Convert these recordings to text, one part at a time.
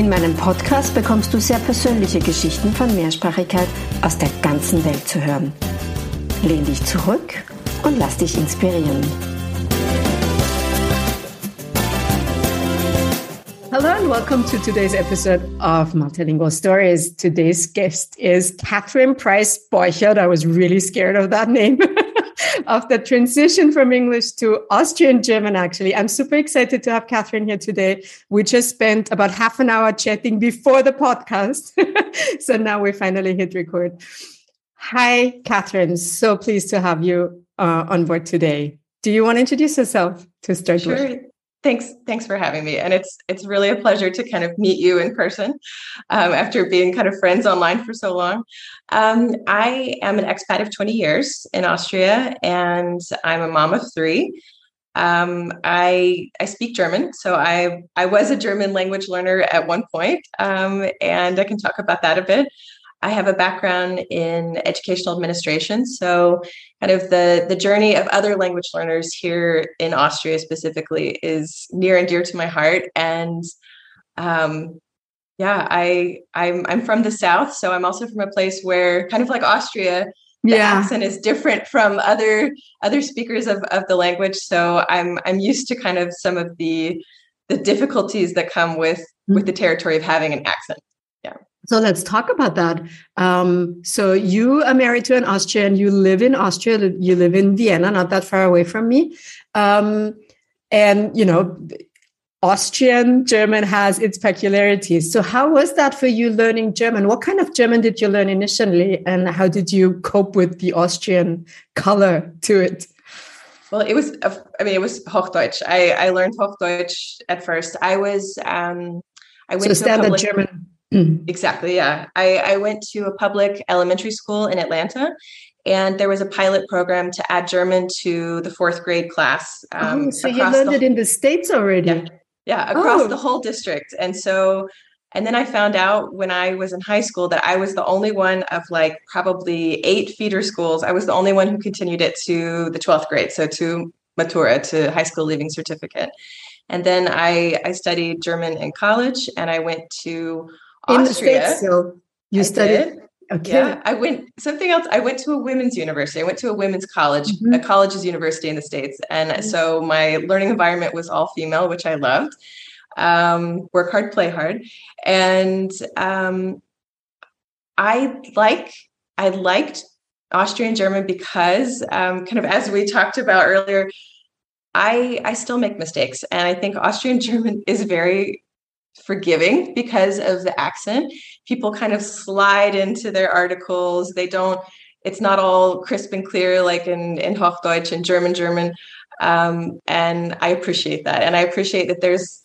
In meinem Podcast bekommst du sehr persönliche Geschichten von Mehrsprachigkeit aus der ganzen Welt zu hören. Lehn dich zurück und lass dich inspirieren. Hello and welcome to today's episode of Multilingual Stories. Today's guest is Catherine Price Borchert. I was really scared of that name. of the transition from English to Austrian German, actually. I'm super excited to have Catherine here today. We just spent about half an hour chatting before the podcast. so now we finally hit record. Hi, Catherine. So pleased to have you uh, on board today. Do you want to introduce yourself to start sure. with? Thanks, thanks for having me, and it's it's really a pleasure to kind of meet you in person um, after being kind of friends online for so long. Um, I am an expat of twenty years in Austria, and I'm a mom of three. Um, I I speak German, so I I was a German language learner at one point, um, and I can talk about that a bit. I have a background in educational administration, so kind of the the journey of other language learners here in Austria specifically is near and dear to my heart. And um, yeah, I I'm I'm from the south, so I'm also from a place where kind of like Austria, the yeah. accent is different from other other speakers of, of the language. So I'm I'm used to kind of some of the the difficulties that come with mm-hmm. with the territory of having an accent. So let's talk about that. Um, so you are married to an Austrian. You live in Austria. You live in Vienna, not that far away from me. Um, and you know, Austrian German has its peculiarities. So how was that for you learning German? What kind of German did you learn initially, and how did you cope with the Austrian color to it? Well, it was. I mean, it was Hochdeutsch. I, I learned Hochdeutsch at first. I was. Um, I went so standard German Mm. Exactly. Yeah. I, I went to a public elementary school in Atlanta and there was a pilot program to add German to the fourth grade class. Um, oh, so you learned the, it in the States already? Yeah. yeah across oh. the whole district. And so, and then I found out when I was in high school that I was the only one of like probably eight feeder schools. I was the only one who continued it to the 12th grade. So to Matura, to high school leaving certificate. And then I, I studied German in college and I went to in Austria. the States still. You I studied? Did. Okay. Yeah, I went something else. I went to a women's university. I went to a women's college, mm-hmm. a college's university in the States. And mm-hmm. so my learning environment was all female, which I loved. Um, work hard, play hard. And um, I like, I liked Austrian German because um, kind of as we talked about earlier, I I still make mistakes. And I think Austrian German is very forgiving because of the accent. People kind of slide into their articles. They don't, it's not all crisp and clear like in, in Hochdeutsch and German German. Um, and I appreciate that. And I appreciate that there's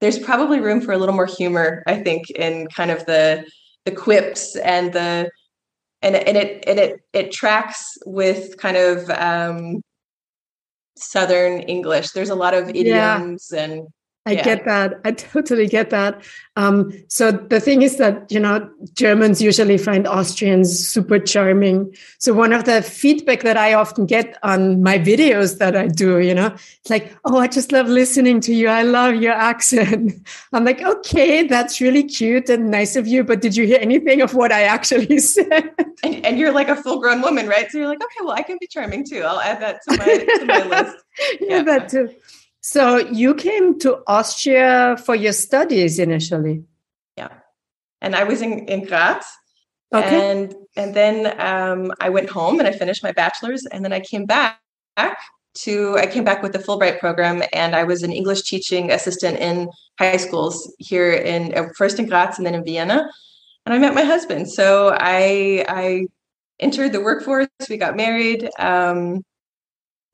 there's probably room for a little more humor, I think, in kind of the the quips and the and, and it and it it tracks with kind of um southern english there's a lot of idioms yeah. and I yeah. get that. I totally get that. Um, so the thing is that, you know, Germans usually find Austrians super charming. So one of the feedback that I often get on my videos that I do, you know, it's like, oh, I just love listening to you. I love your accent. I'm like, okay, that's really cute and nice of you. But did you hear anything of what I actually said? And, and you're like a full grown woman, right? So you're like, okay, well, I can be charming too. I'll add that to my, to my list. yeah, yeah, that too. So you came to Austria for your studies initially. Yeah. And I was in, in Graz. Okay. And and then um, I went home and I finished my bachelor's and then I came back to I came back with the Fulbright program and I was an English teaching assistant in high schools here in uh, first in Graz and then in Vienna. And I met my husband. So I I entered the workforce. We got married. Um,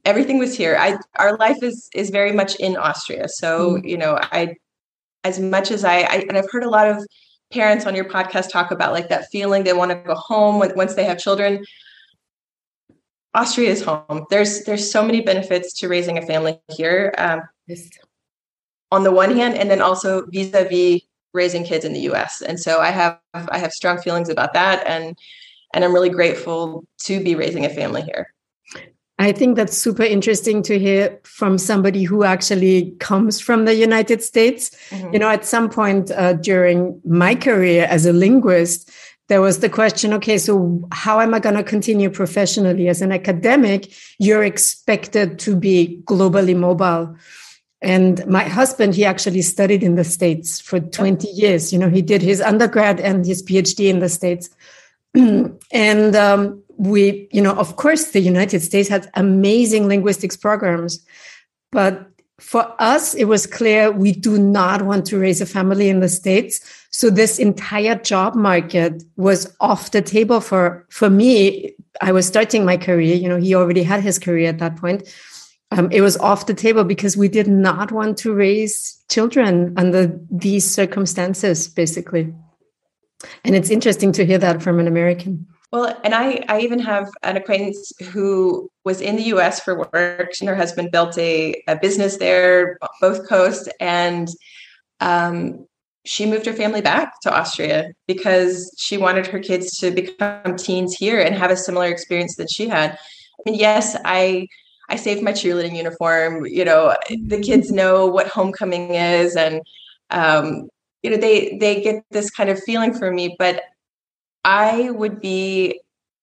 everything was here. I our life is is very much in Austria. So, mm. you know, I as much as I, I and I've heard a lot of parents on your podcast talk about like that feeling they want to go home when, once they have children. Austria is home. There's there's so many benefits to raising a family here. Um. On the one hand, and then also vis-a-vis raising kids in the U.S. And so I have I have strong feelings about that, and and I'm really grateful to be raising a family here. I think that's super interesting to hear from somebody who actually comes from the United States. Mm-hmm. You know, at some point uh, during my career as a linguist, there was the question okay, so how am I going to continue professionally? As an academic, you're expected to be globally mobile. And my husband, he actually studied in the States for 20 years. You know, he did his undergrad and his PhD in the States. and um, we, you know, of course, the United States has amazing linguistics programs, but for us, it was clear we do not want to raise a family in the States. So this entire job market was off the table for, for me. I was starting my career, you know, he already had his career at that point. Um, it was off the table because we did not want to raise children under these circumstances, basically. And it's interesting to hear that from an American. Well, and I, I even have an acquaintance who was in the US for work. And her husband built a, a business there, both coasts. And um, she moved her family back to Austria because she wanted her kids to become teens here and have a similar experience that she had. Yes, I I saved my cheerleading uniform. You know, the kids know what homecoming is, and um, you know they they get this kind of feeling for me. But I would be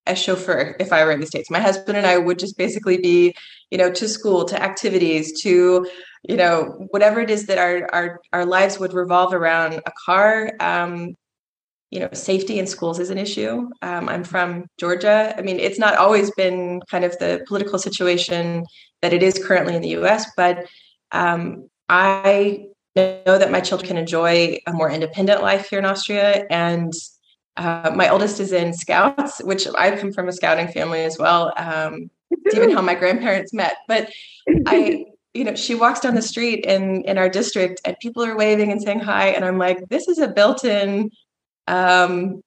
a chauffeur if I were in the States. My husband and I would just basically be, you know, to school, to activities, to, you know, whatever it is that our our our lives would revolve around a car. Um, you know, safety in schools is an issue. Um, I'm from Georgia. I mean, it's not always been kind of the political situation that it is currently in the U.S., but um, I know that my children can enjoy a more independent life here in Austria, and uh, my oldest is in Scouts, which I come from a scouting family as well. Um, it's even how my grandparents met. But I, you know, she walks down the street in in our district, and people are waving and saying hi, and I'm like, this is a built-in. Um,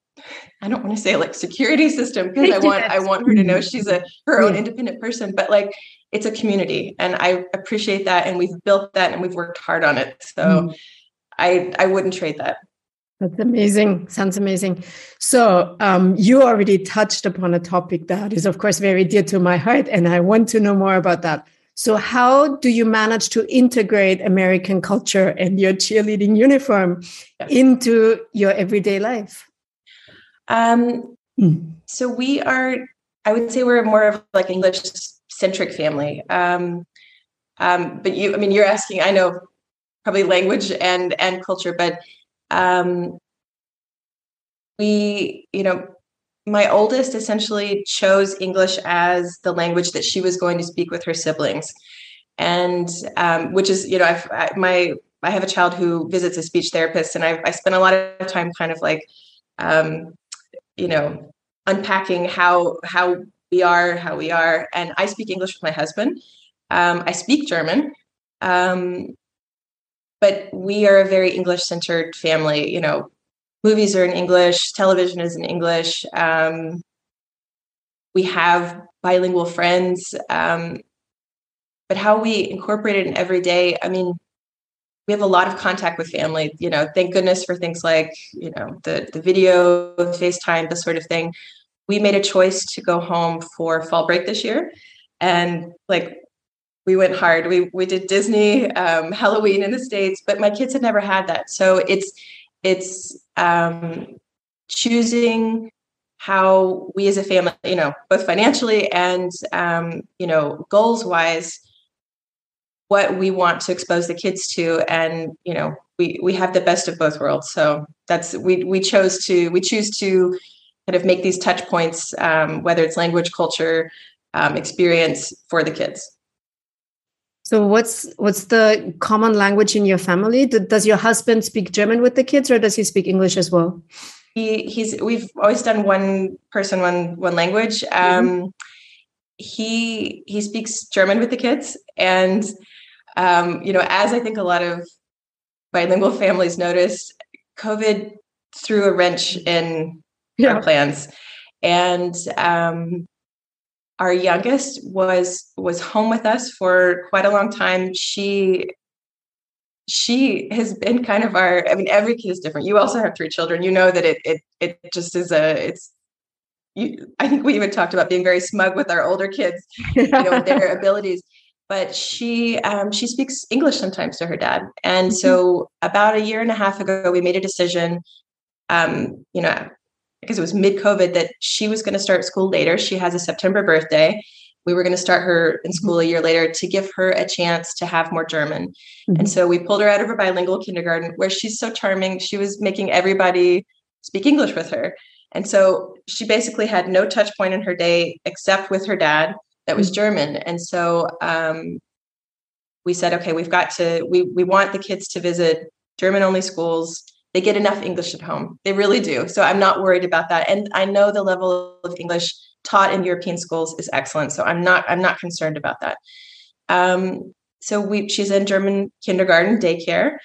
I don't want to say like security system because I want I want her to know she's a her own independent person, but like it's a community, and I appreciate that, and we've built that, and we've worked hard on it. So. Mm. I, I wouldn't trade that. That's amazing. Sounds amazing. So, um, you already touched upon a topic that is, of course, very dear to my heart, and I want to know more about that. So, how do you manage to integrate American culture and your cheerleading uniform into your everyday life? Um, mm. So, we are, I would say, we're more of like English centric family. Um, um, but you, I mean, you're asking, I know probably language and and culture, but um, we, you know, my oldest essentially chose English as the language that she was going to speak with her siblings, and um, which is, you know, I've I, my I have a child who visits a speech therapist, and I've I spent a lot of time kind of like, um, you know, unpacking how how we are, how we are, and I speak English with my husband. Um, I speak German. Um, but we are a very English centered family. You know, movies are in English, television is in English. Um, we have bilingual friends. Um, but how we incorporate it in every day, I mean, we have a lot of contact with family. You know, thank goodness for things like, you know, the, the video, FaceTime, this sort of thing. We made a choice to go home for fall break this year. And like we went hard. We we did Disney, um, Halloween in the states, but my kids had never had that. So it's it's um, choosing how we as a family, you know, both financially and um, you know goals wise, what we want to expose the kids to, and you know we we have the best of both worlds. So that's we we chose to we choose to kind of make these touch points, um, whether it's language, culture, um, experience for the kids. So what's what's the common language in your family? Does your husband speak German with the kids, or does he speak English as well? He he's we've always done one person one one language. Um, mm-hmm. He he speaks German with the kids, and um, you know, as I think a lot of bilingual families noticed COVID threw a wrench in yeah. our plans. And um, our youngest was was home with us for quite a long time. She she has been kind of our i mean every kid is different you also have three children you know that it it it just is a it's you, I think we even talked about being very smug with our older kids, you know, their abilities. But she um, she speaks English sometimes to her dad, and mm-hmm. so about a year and a half ago, we made a decision. Um, you know, because it was mid COVID, that she was going to start school later. She has a September birthday. We were going to start her in school a year later to give her a chance to have more German. Mm-hmm. And so we pulled her out of her bilingual kindergarten where she's so charming. She was making everybody speak English with her. And so she basically had no touch point in her day except with her dad that was mm-hmm. German. And so um, we said, okay, we've got to, we, we want the kids to visit German only schools. They get enough English at home. They really do. So I'm not worried about that. And I know the level of English taught in European schools is excellent. So I'm not, I'm not concerned about that. Um, so we, she's in German kindergarten daycare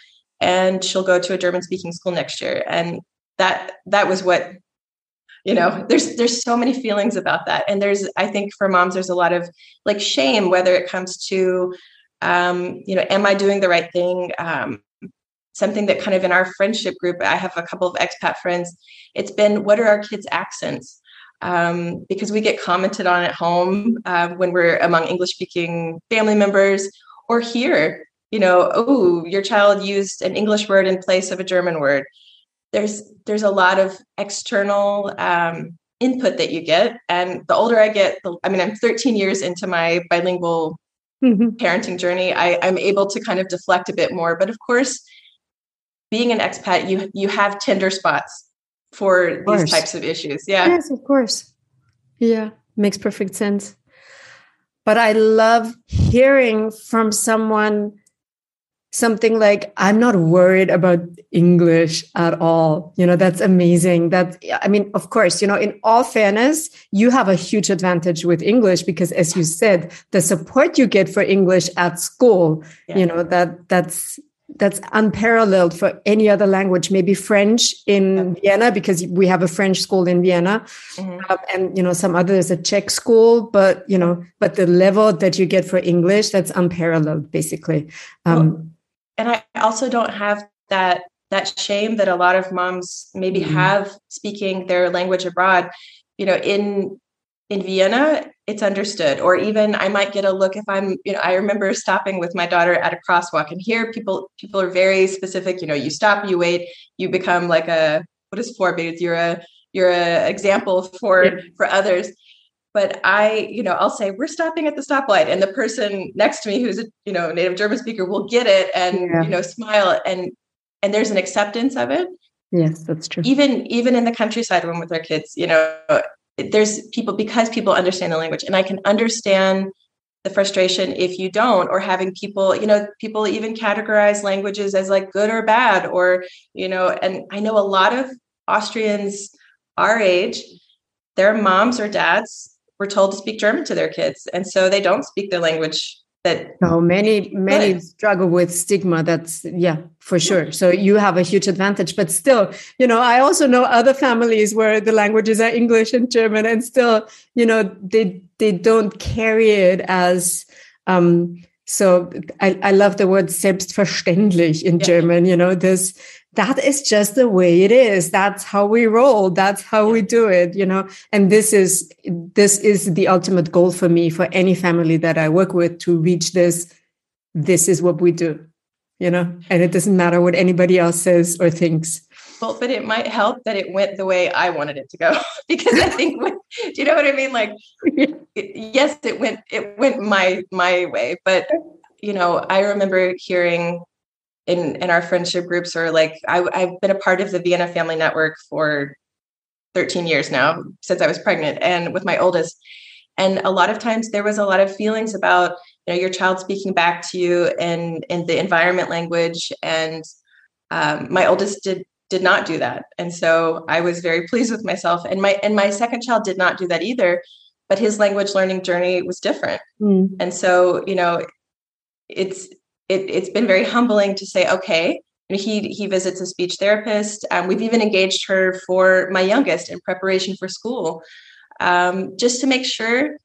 and she'll go to a German speaking school next year. And that, that was what you know there's there's so many feelings about that and there's i think for moms there's a lot of like shame whether it comes to um you know am i doing the right thing um something that kind of in our friendship group i have a couple of expat friends it's been what are our kids accents um, because we get commented on at home uh, when we're among english speaking family members or here you know oh your child used an english word in place of a german word there's there's a lot of external um, input that you get and the older i get the, i mean i'm 13 years into my bilingual mm-hmm. parenting journey I, i'm able to kind of deflect a bit more but of course being an expat you you have tender spots for these types of issues. Yeah. Yes of course. Yeah makes perfect sense. But i love hearing from someone something like i'm not worried about english at all. You know that's amazing. That i mean of course you know in all fairness you have a huge advantage with english because as you said the support you get for english at school yeah. you know that that's that's unparalleled for any other language maybe french in vienna because we have a french school in vienna mm-hmm. um, and you know some others a czech school but you know but the level that you get for english that's unparalleled basically um, well, and I also don't have that that shame that a lot of moms maybe mm-hmm. have speaking their language abroad. You know, in in Vienna, it's understood. Or even I might get a look if I'm, you know, I remember stopping with my daughter at a crosswalk, and here people people are very specific. You know, you stop, you wait, you become like a what is Vorbild? You're a you're a example for yeah. for others but i you know i'll say we're stopping at the stoplight and the person next to me who's a you know native german speaker will get it and yeah. you know smile and and there's an acceptance of it yes that's true even even in the countryside when with our kids you know there's people because people understand the language. And i can understand the frustration if you don't or having people you know people even categorize languages as like good or bad or you know and i know a lot of austrians our age their moms or dads were told to speak German to their kids, and so they don't speak their language that. No, many many struggle with stigma. That's yeah, for sure. So you have a huge advantage, but still, you know, I also know other families where the languages are English and German, and still, you know, they they don't carry it as. Um, so I, I love the word selbstverständlich in yeah. German. You know, this that is just the way it is. That's how we roll. That's how we do it you know? And this is this is the ultimate goal for me for any family that i work with to reach this. This is what we do you know? And it doesn't matter what anybody else says or thinks. Well but it might help that it went the way i wanted it to go. Because i think when, do you know what i mean? Like it, yes it went it went my my way. But you know i remember hearing in in our friendship groups or like I, I've been a part of the Vienna Family Network for 13 years now since I was pregnant and with my oldest. And a lot of times there was a lot of feelings about you know your child speaking back to you in in the environment language and um, my oldest did did not do that and so i was very pleased with myself and my and my second child did not do that either but his language learning journey was different mm. and so you know it's it, it's been very humbling to say, okay, he he visits a speech therapist. Um, we've even engaged her for my youngest in preparation for school, um, just to make sure.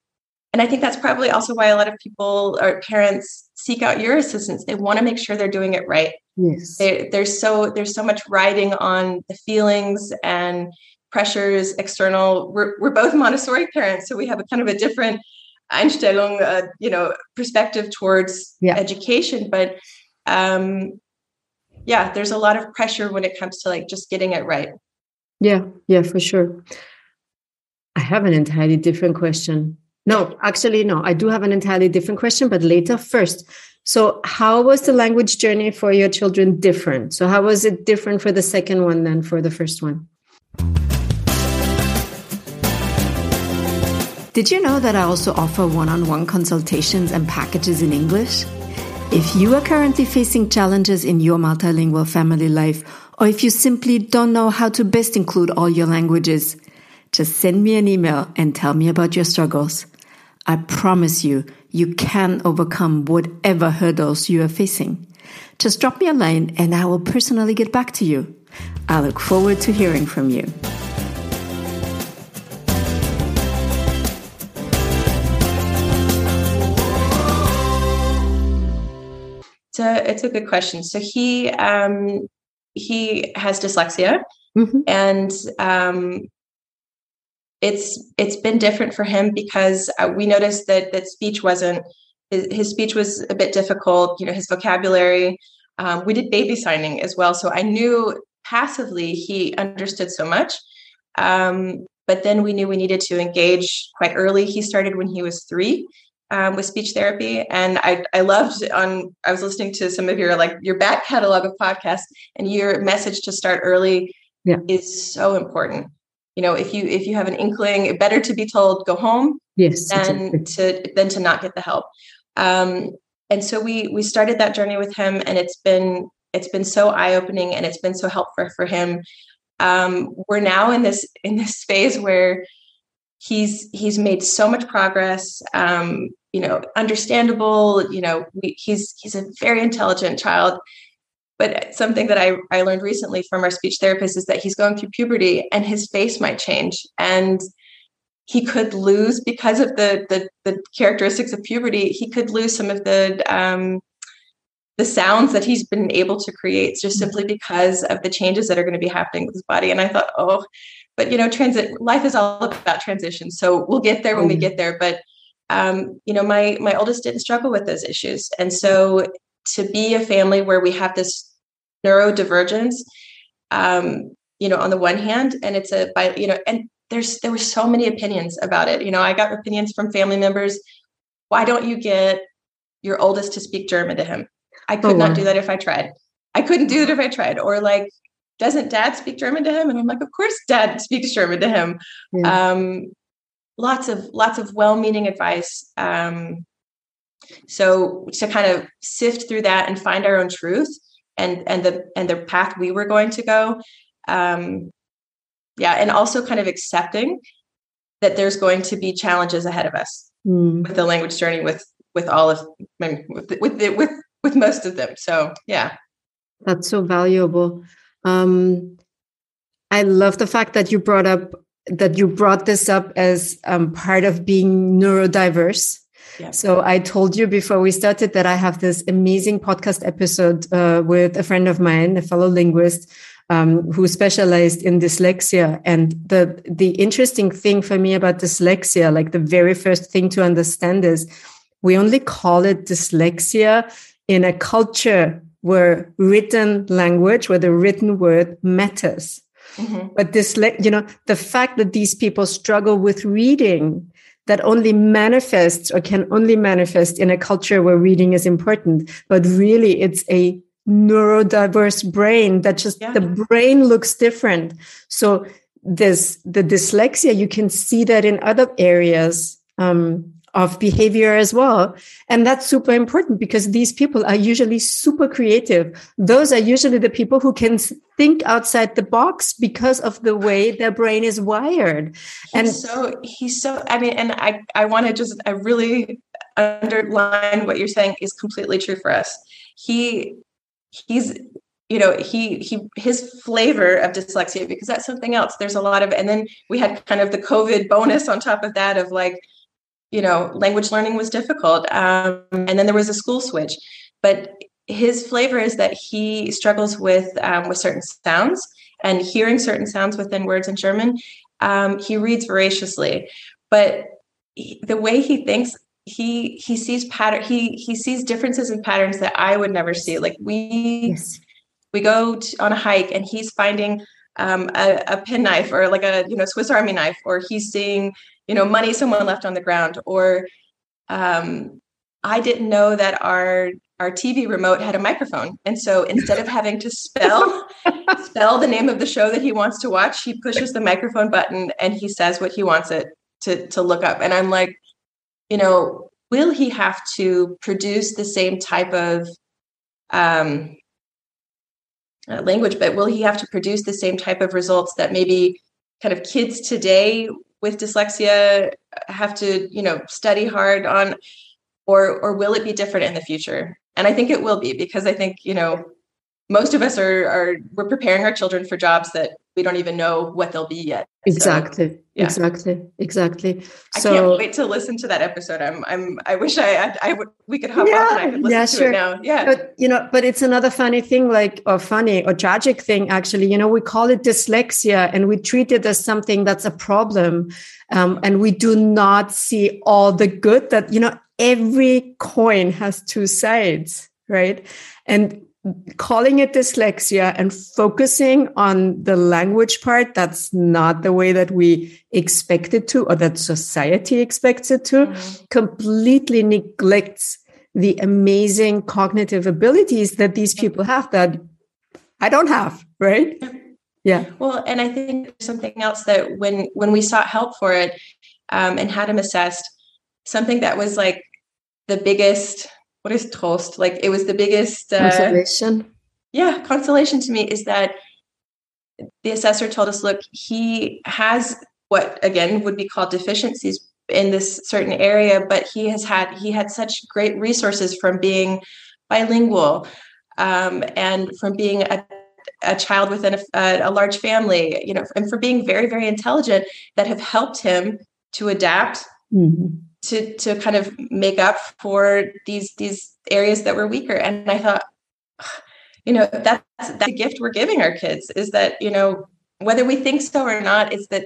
And I think that's probably also why a lot of people or parents seek out your assistance. They want to make sure they're doing it right. Yes. They, there's so there's so much riding on the feelings and pressures external. We're we're both Montessori parents, so we have a kind of a different Einstellung, uh, you know, perspective towards yeah. education. But um, yeah, there's a lot of pressure when it comes to like just getting it right. Yeah, yeah, for sure. I have an entirely different question. No, actually, no, I do have an entirely different question, but later first. So, how was the language journey for your children different? So, how was it different for the second one than for the first one? Did you know that I also offer one on one consultations and packages in English? If you are currently facing challenges in your multilingual family life, or if you simply don't know how to best include all your languages, just send me an email and tell me about your struggles. I promise you, you can overcome whatever hurdles you are facing. Just drop me a line and I will personally get back to you. I look forward to hearing from you. It's a it's a good question. So he um, he has dyslexia, mm-hmm. and um, it's it's been different for him because uh, we noticed that that speech wasn't his, his, speech was a bit difficult. You know, his vocabulary. Um, we did baby signing as well, so I knew passively he understood so much. Um, but then we knew we needed to engage quite early. He started when he was three, um, with speech therapy and I, I loved on i was listening to some of your like your back catalog of podcasts and your message to start early yeah. is so important you know if you if you have an inkling better to be told go home yes than exactly. to than to not get the help um, and so we we started that journey with him and it's been it's been so eye-opening and it's been so helpful for him um, we're now in this in this phase where he's he's made so much progress um, you know understandable you know we, he's he's a very intelligent child. But something that I, I learned recently from our speech therapist is that he's going through puberty and his face might change and he could lose because of the the, the characteristics of puberty he could lose some of the um, the sounds that he's been able to create just simply because of the changes that are going to be happening with his body. And i thought oh but you know transit life is all about transition so we'll get there when we mm-hmm. get there but um, you know my my oldest didn't struggle with those issues and so to be a family where we have this neurodivergence um, you know on the one hand and it's a by you know and there's there were so many opinions about it you know i got opinions from family members why don't you get your oldest to speak german to him i could oh, wow. not do that if i tried i couldn't do it if i tried or like doesn't dad speak German to him? And I'm like, of course dad speaks German to him. Yeah. Um, lots of lots of well-meaning advice. Um, so to kind of sift through that and find our own truth and and the and the path we were going to go. Um, yeah, and also kind of accepting that there's going to be challenges ahead of us mm. with the language journey with with all of with with with with most of them. So yeah, that's so valuable. Um, I love the fact that you brought up that you brought this up as um, part of being neurodiverse. Yeah. So I told you before we started that I have this amazing podcast episode uh, with a friend of mine, a fellow linguist, um, who specialized in dyslexia. And the the interesting thing for me about dyslexia, like the very first thing to understand is, we only call it dyslexia in a culture where written language, where the written word matters. Mm-hmm. But this, you know, the fact that these people struggle with reading that only manifests or can only manifest in a culture where reading is important, but really it's a neurodiverse brain that just yeah. the brain looks different. So there's the dyslexia, you can see that in other areas. Um, of behavior as well. And that's super important because these people are usually super creative. Those are usually the people who can think outside the box because of the way their brain is wired. And so he's so, I mean, and I, I want to just, I really underline what you're saying is completely true for us. He, he's you know he he his flavor of dyslexia because that's something else there's a lot of and then we had kind of the covid bonus on top of that of like you know language learning was difficult um, and then there was a school switch. But his flavor is that he struggles with um, with certain sounds and hearing certain sounds within words in german um, he reads voraciously. But he, the way he thinks he he sees pattern he he sees differences in patterns that i would never see. Like we yes. we go to, on a hike and he's finding um, a, a penknife or like a you know Swiss Army knife, or he's seeing you know money someone left on the ground, or um, I didn't know that our our TV remote had a microphone, and so instead of having to spell spell the name of the show that he wants to watch, he pushes the microphone button and he says what he wants it to to look up. And I'm like, you know, will he have to produce the same type of um, uh, language, but will he have to produce the same type of results that maybe kind of kids today with dyslexia have to, you know, study hard on, or or will it be different in the future? And I think it will be because I think you know most of us are are we're preparing our children for jobs that we don't even know what they'll be yet. Exactly. So, yeah. Exactly. Exactly. So, I can't wait to listen to that episode. I'm I'm I wish I I, I would we could hop yeah, and I could listen yeah, to sure. it now. Yeah. But you know, but it's another funny thing, like or funny or tragic thing actually. You know, we call it dyslexia and we treat it as something that's a problem. Um, and we do not see all the good that, you know, every coin has two sides, right? And calling it dyslexia and focusing on the language part that's not the way that we expect it to or that society expects it to mm. completely neglects the amazing cognitive abilities that these people have that i don't have right? Yeah. Well and i think something else that when when we sought help for it um, and had him assessed something that was like the biggest what is Trost? Like it was the biggest uh, consolation. Yeah, consolation to me is that the assessor told us, look, he has what again would be called deficiencies in this certain area, but he has had he had such great resources from being bilingual um, and from being a, a child within a, a, a large family, you know, and for being very very intelligent that have helped him to adapt. Mm-hmm to to kind of make up for these these areas that were weaker. And i thought you know that's that's the gift we're giving our kids is that you know whether we think so or not is that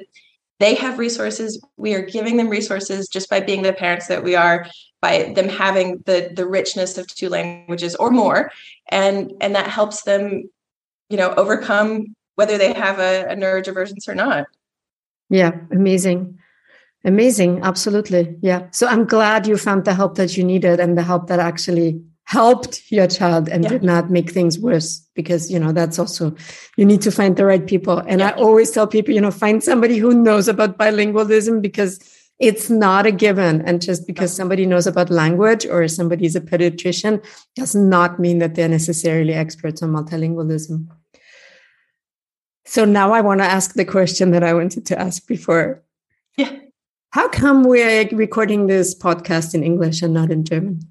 they have resources. We are giving them resources just by being the parents that we are by them having the the richness of two languages or more. And and that helps them you know overcome whether they have a, a neurodivergence or not. Yeah amazing Amazing. Absolutely. Yeah. So I'm glad you found the help that you needed and the help that actually helped your child and yeah. did not make things worse because you know that's also you need to find the right people and yeah. i always tell people you know find somebody who knows about bilingualism because it's not a given and just because somebody knows about language or somebody is a pediatrician does not mean that they're necessarily experts on multilingualism so now i want to ask the question that i wanted to ask before yeah how come we're recording this podcast in English and not in German?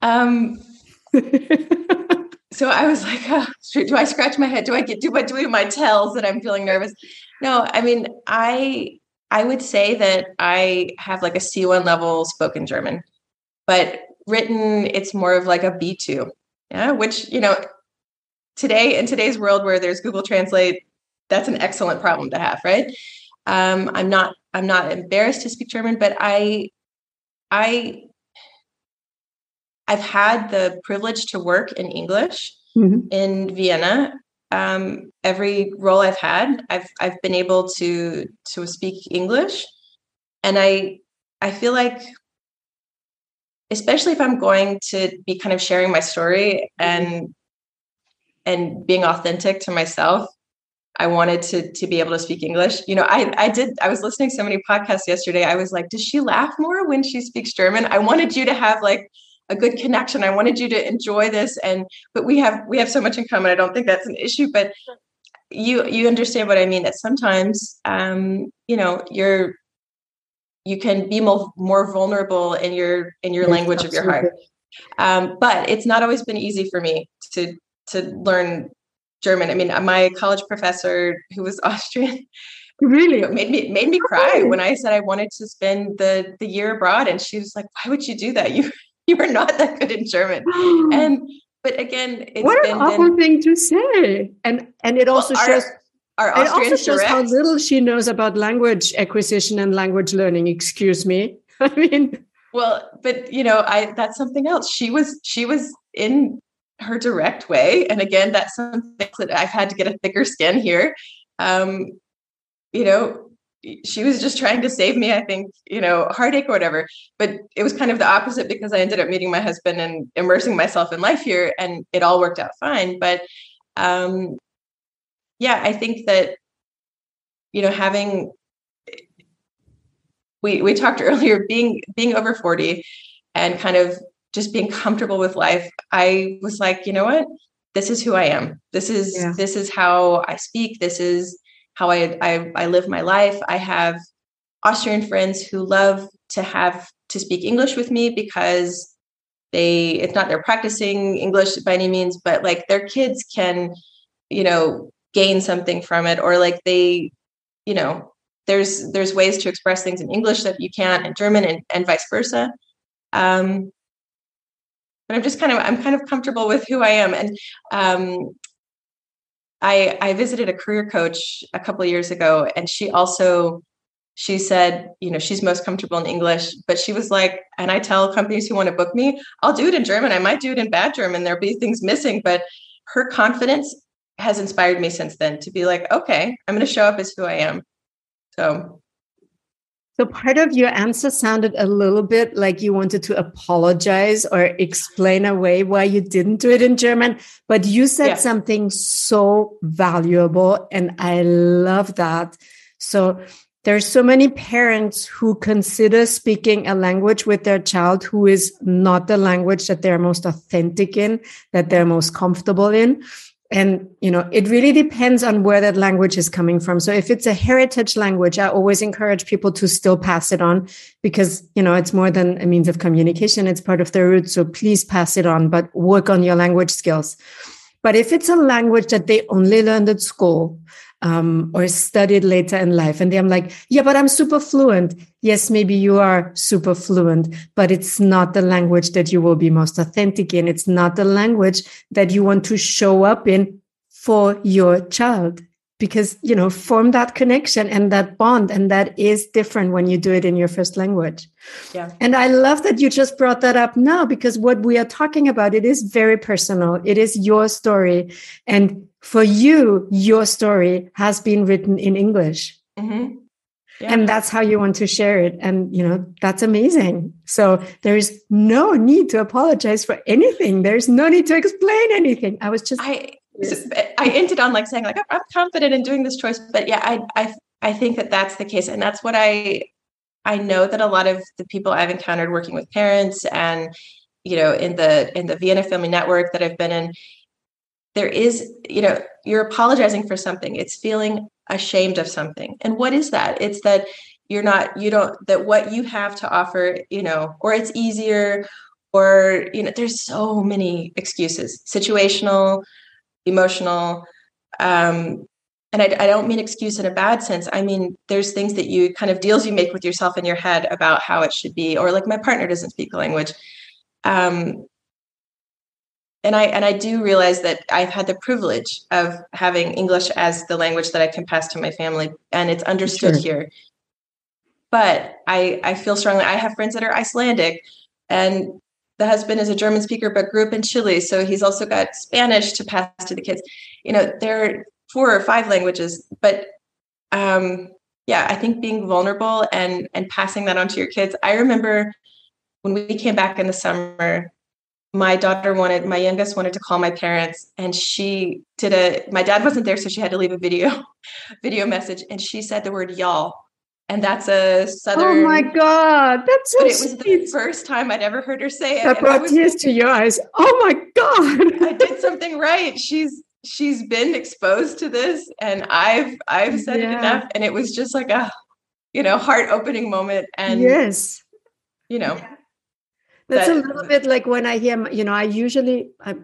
Um, so I was like, oh, do I scratch my head? Do I get do I do my tells that I'm feeling nervous? No, I mean, I I would say that I have like a C1 level spoken German, but written it's more of like a B2. Yeah, which you know, today in today's world where there's Google Translate, that's an excellent problem to have, right? Um, I'm not I'm not embarrassed to speak German, but I I I've had the privilege to work in English mm-hmm. in Vienna. Um, every role I've had, I've I've been able to to speak English, and I I feel like, especially if I'm going to be kind of sharing my story and and being authentic to myself, I wanted to to be able to speak English. You know, I I did I was listening to so many podcasts yesterday. I was like, does she laugh more when she speaks German? I wanted you to have like a good connection. I wanted you to enjoy this and but we have we have so much in common. I don't think that's an issue, but you you understand what I mean that sometimes um you know, you're you can be more, more vulnerable in your in your yes, language absolutely. of your heart. Um, but it's not always been easy for me to to learn German. I mean, uh, my college professor who was Austrian really made me made me cry when I said I wanted to spend the the year abroad, and she was like, "Why would you do that? You you are not that good in German." and but again, what an awful then, thing to say, and and it also well, shows. Our, our it also shows direct, how little she knows about language acquisition and language learning. Excuse me. I mean, well, but you know, I that's something else. She was she was in her direct way, and again, that's something that I've had to get a thicker skin here. Um, you know, she was just trying to save me, I think, you know, heartache or whatever. But it was kind of the opposite because I ended up meeting my husband and immersing myself in life here, and it all worked out fine. But um, yeah, I think that you know having we we talked earlier being being over 40 and kind of just being comfortable with life i was like you know what this is who i am this is yeah. this is how i speak this is how I, I I live my life. I have Austrian friends who love to have to speak English with me because they it's not they're practicing English by any means, but like their kids can, you know, gain something from it, or like they, you know, there's there's ways to express things in English that you can't in German and, and vice versa. Um, but I'm just kind of I'm kind of comfortable with who I am, and um, I, I visited a career coach a couple years ago, and she also she said, you know, she's most comfortable in English, but she was like, and I tell companies who want to book me, I'll do it in German. I might do it in bad German. There'll be things missing, but her confidence has inspired me since then to be like, okay, I'm going to show up as who I am. So so part of your answer sounded a little bit like you wanted to apologize or explain away why you didn't do it in German, but you said yeah. something so valuable and I love that. So there's so many parents who consider speaking a language with their child who is not the language that they're most authentic in, that they're most comfortable in and you know it really depends on where that language is coming from. So if it's a heritage language i always encourage people to still pass it on because you know it's more than a means of communication. It's part of their roots. So please pass it on but work on your language skills. But if it's a language that they only learned at school um, or studied later in life. And I'm like, yeah, but I'm super fluent. Yes, maybe you are super fluent, but it's not the language that you will be most authentic in. It's not the language that you want to show up in for your child because, you know, form that connection and that bond. And that is different when you do it in your first language. Yeah. And I love that you just brought that up now because what we are talking about, it is very personal. It is your story. And for you, your story has been written in English. Mm-hmm. Yeah. And that's how you want to share it. And, you know, that's amazing. So there is no need to apologize for anything. There's no need to explain anything. I was just. I, I ended on like saying like I'm confident in doing this choice, but yeah, I I I think that that's the case, and that's what I I know that a lot of the people I've encountered working with parents and you know in the in the Vienna Family Network that I've been in, there is, you know, you're apologizing for something. It's feeling ashamed of something. And what is that? It's that you're not, you don't, that what you have to offer, you know, or it's easier, or, you know, there's so many excuses situational, emotional. Um, and I, I don't mean excuse in a bad sense. I mean, there's things that you kind of deals you make with yourself in your head about how it should be, or like my partner doesn't speak the language. Um, and I and I do realize that I've had the privilege of having English as the language that I can pass to my family, and it's understood sure. here. But I I feel strongly. I have friends that are Icelandic, and the husband is a German speaker, but grew up in Chile, so he's also got Spanish to pass to the kids. You know, there are four or five languages, but um, yeah, I think being vulnerable and and passing that on to your kids. I remember when we came back in the summer my daughter wanted my youngest wanted to call my parents and she did a my dad wasn't there so she had to leave a video video message and she said the word y'all and that's a southern oh my god that's so but it was sweet. the first time i'd ever heard her say it that brought tears to your eyes. Oh my god. I did something right. She's she's been exposed to this and i've i've said yeah. it enough and it was just like a you know heart opening moment and yes. you know That's that, a little bit like when I hear, you know, I usually, I,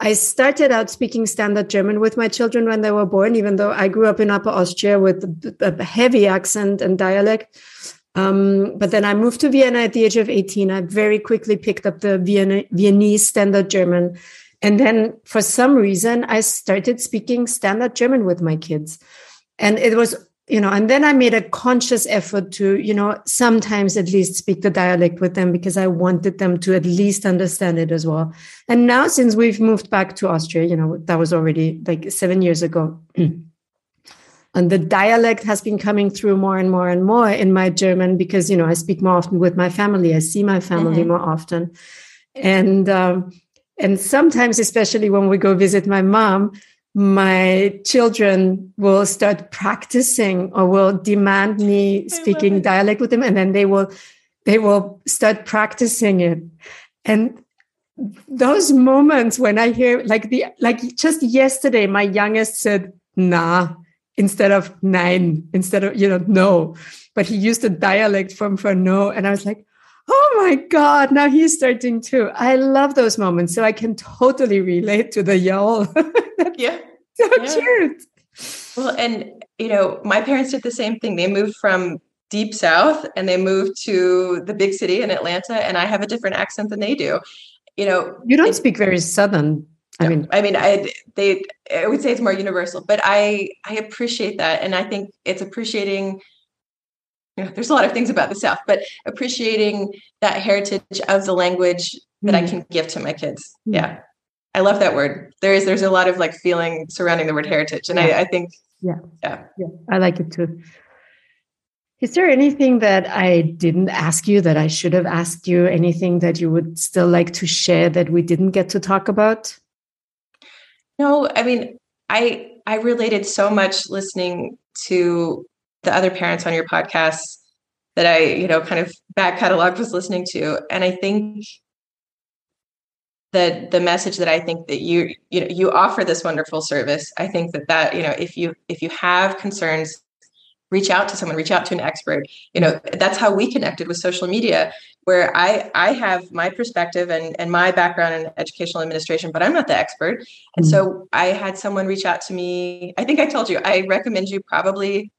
I started out speaking standard German with my children when they were born, even though I grew up in Upper Austria with a heavy accent and dialect. Um, but then I moved to Vienna at the age of 18. I very quickly picked up the Vienna, Viennese standard German. And then for some reason, I started speaking standard German with my kids. And it was you know and then i made a conscious effort to you know sometimes at least speak the dialect with them because i wanted them to at least understand it as well. And now since we've moved back to austria you know that was already like 7 years ago. And the dialect has been coming through more and more and more in my german because you know i speak more often with my family. I see my family mm-hmm. more often. And um, and sometimes especially when we go visit my mom my children will start practicing or will demand me speaking dialect with them and then they will they will start practicing it. And those moments when i hear like the like just yesterday my youngest said nah instead of nein instead of you know no. But he used a dialect from for no and i was like oh my god now he's starting too i love those moments so i can totally relate to the yell. Yeah. So yeah. cute. Well and you know my parents did the same thing. They moved from deep south and they moved to the big city in atlanta and i have a different accent than they do. You know you don't it, speak very southern I mean, I mean, I they I would say it's more universal, but I I appreciate that, and I think it's appreciating you know, there's a lot of things about the South, but appreciating that heritage of the language that mm. I can give to my kids. Mm. Yeah. I love that word. There is there's a lot of like feeling surrounding the word heritage. And yeah. I, I think yeah. Yeah. Yeah. I like it too. Is there anything that I didn't ask you that I should have asked you? Anything that you would still like to share that we didn't get to talk about? No, I mean, I I related so much listening to the other parents on your podcast that I, you know, kind of back catalog was listening to. And I think that the message that I think that you, you know, you offer this wonderful service. I think that that, you know, if you, if you have concerns, reach out to someone, reach out to an expert. You know, that's how we connected with social media, where I, I have my perspective and, and my background in educational administration, but I'm not the expert. And mm-hmm. so I had someone reach out to me. I think I told you, I recommend you probably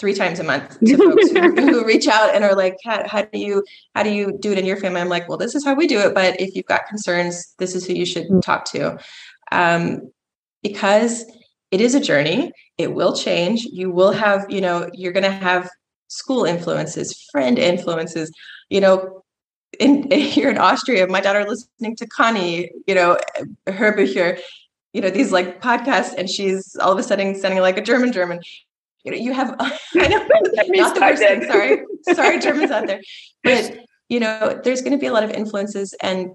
three times a month to folks who, who, reach out and are like, how, how, do you how do you do it in your family? I'm like, well, this is how we do it, but if you've got concerns, this is who you should mm. talk to, um, because it is a journey. It will change. You will have, you know, you're going to have school influences, friend influences, you know. In, here in Austria, my daughter listening to Conni, you know, Hörbücher, you know, these like podcasts, and she's all of a sudden sounding like a German German you know, you have I know not the worst thing, sorry. sorry, Germans out there. But you know, there's going to be a lot of influences and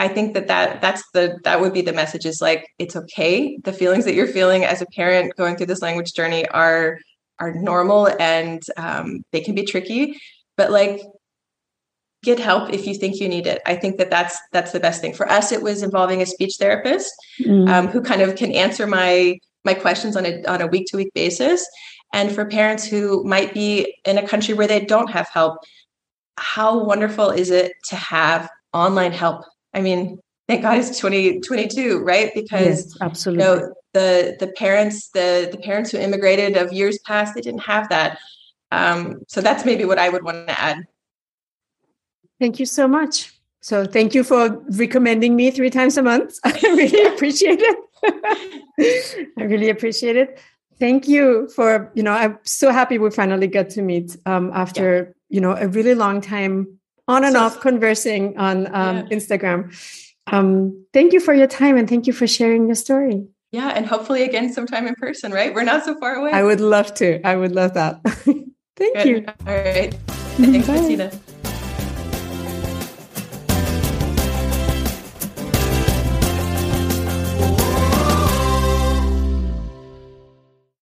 I think that, that that's the that would be the message is like it's okay. The feelings that you're feeling as a parent going through this language journey are are normal and um, they can be tricky, but like get help if you think you need it. I think that that's that's the best thing for us. It was involving a speech therapist mm. um, who kind of can answer my my questions on a on a week to week basis and for parents who might be in a country where they don't have help, how wonderful is it to have online help? I mean, thank God it's 2022, right? Because yes, absolutely. You know, the the parents, the the parents who immigrated of years past, they didn't have that. Um, so that's maybe what I would want to add. Thank you so much. So thank you for recommending me three times a month. I really appreciate it. I really appreciate it. Thank you for, you know, I'm so happy we finally got to meet um, after, yeah. you know, a really long time on and so, off conversing on um, yeah. Instagram. Um, thank you for your time and thank you for sharing your story. Yeah, and hopefully again sometime in person, right? We're not so far away. I would love to. I would love that. thank Good. you. All right. Thanks, Christina.